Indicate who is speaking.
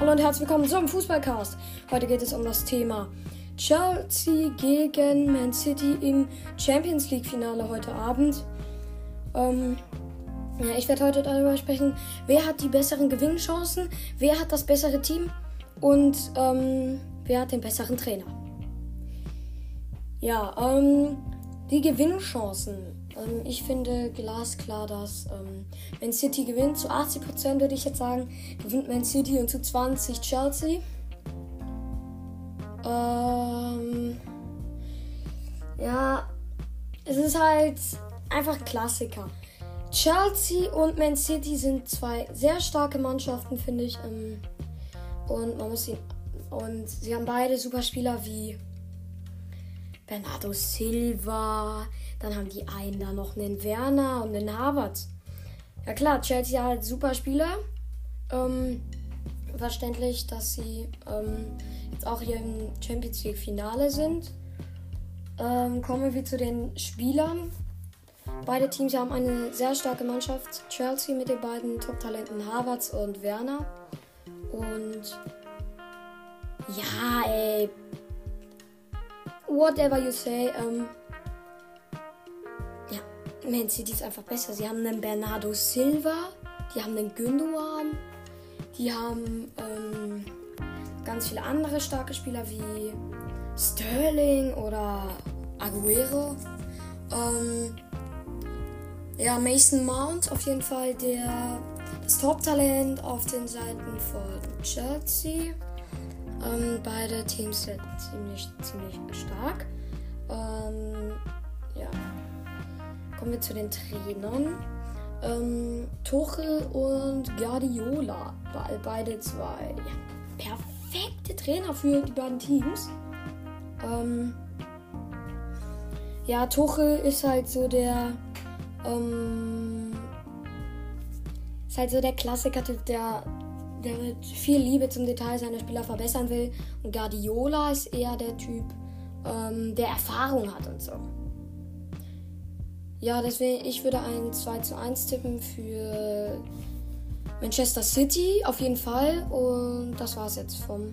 Speaker 1: Hallo und herzlich willkommen zum Fußballcast. Heute geht es um das Thema Chelsea gegen Man City im Champions League Finale heute Abend. Ähm, ja, ich werde heute darüber sprechen, wer hat die besseren Gewinnchancen, wer hat das bessere Team und ähm, wer hat den besseren Trainer. Ja, ähm, die Gewinnchancen. Ähm, ich finde glasklar, dass ähm, Man City gewinnt. Zu 80% würde ich jetzt sagen, gewinnt Man City und zu 20% Chelsea. Ähm, ja, es ist halt einfach Klassiker. Chelsea und Man City sind zwei sehr starke Mannschaften, finde ich. Ähm, und man muss sie. Und sie haben beide super Spieler wie Bernardo Silva. Dann haben die einen da noch einen Werner und einen Harvard. Ja klar, Chelsea hat super Spieler. Ähm, verständlich, dass sie ähm, jetzt auch hier im Champions League Finale sind. Ähm, kommen wir zu den Spielern. Beide Teams haben eine sehr starke Mannschaft. Chelsea mit den beiden Top-Talenten Harvards und Werner. Und ja, ey, whatever you say, ähm, Man City ist einfach besser. Sie haben einen Bernardo Silva, die haben einen Gündogan, die haben ähm, ganz viele andere starke Spieler wie Sterling oder Aguero. Ähm, ja, Mason Mount auf jeden Fall der das Top-Talent auf den Seiten von Chelsea. Ähm, beide Teams sind ziemlich, ziemlich stark. Kommen wir zu den Trainern. Ähm, Tuchel und Guardiola. Beide zwei ja, perfekte Trainer für die beiden Teams. Ähm, ja, Tuchel ist halt so der. Ähm, ist halt so der Klassiker-Typ, der der mit viel Liebe zum Detail seine Spieler verbessern will. Und Guardiola ist eher der Typ, ähm, der Erfahrung hat und so. Ja, deswegen, ich würde ein 2 zu 1 tippen für Manchester City, auf jeden Fall. Und das war's jetzt vom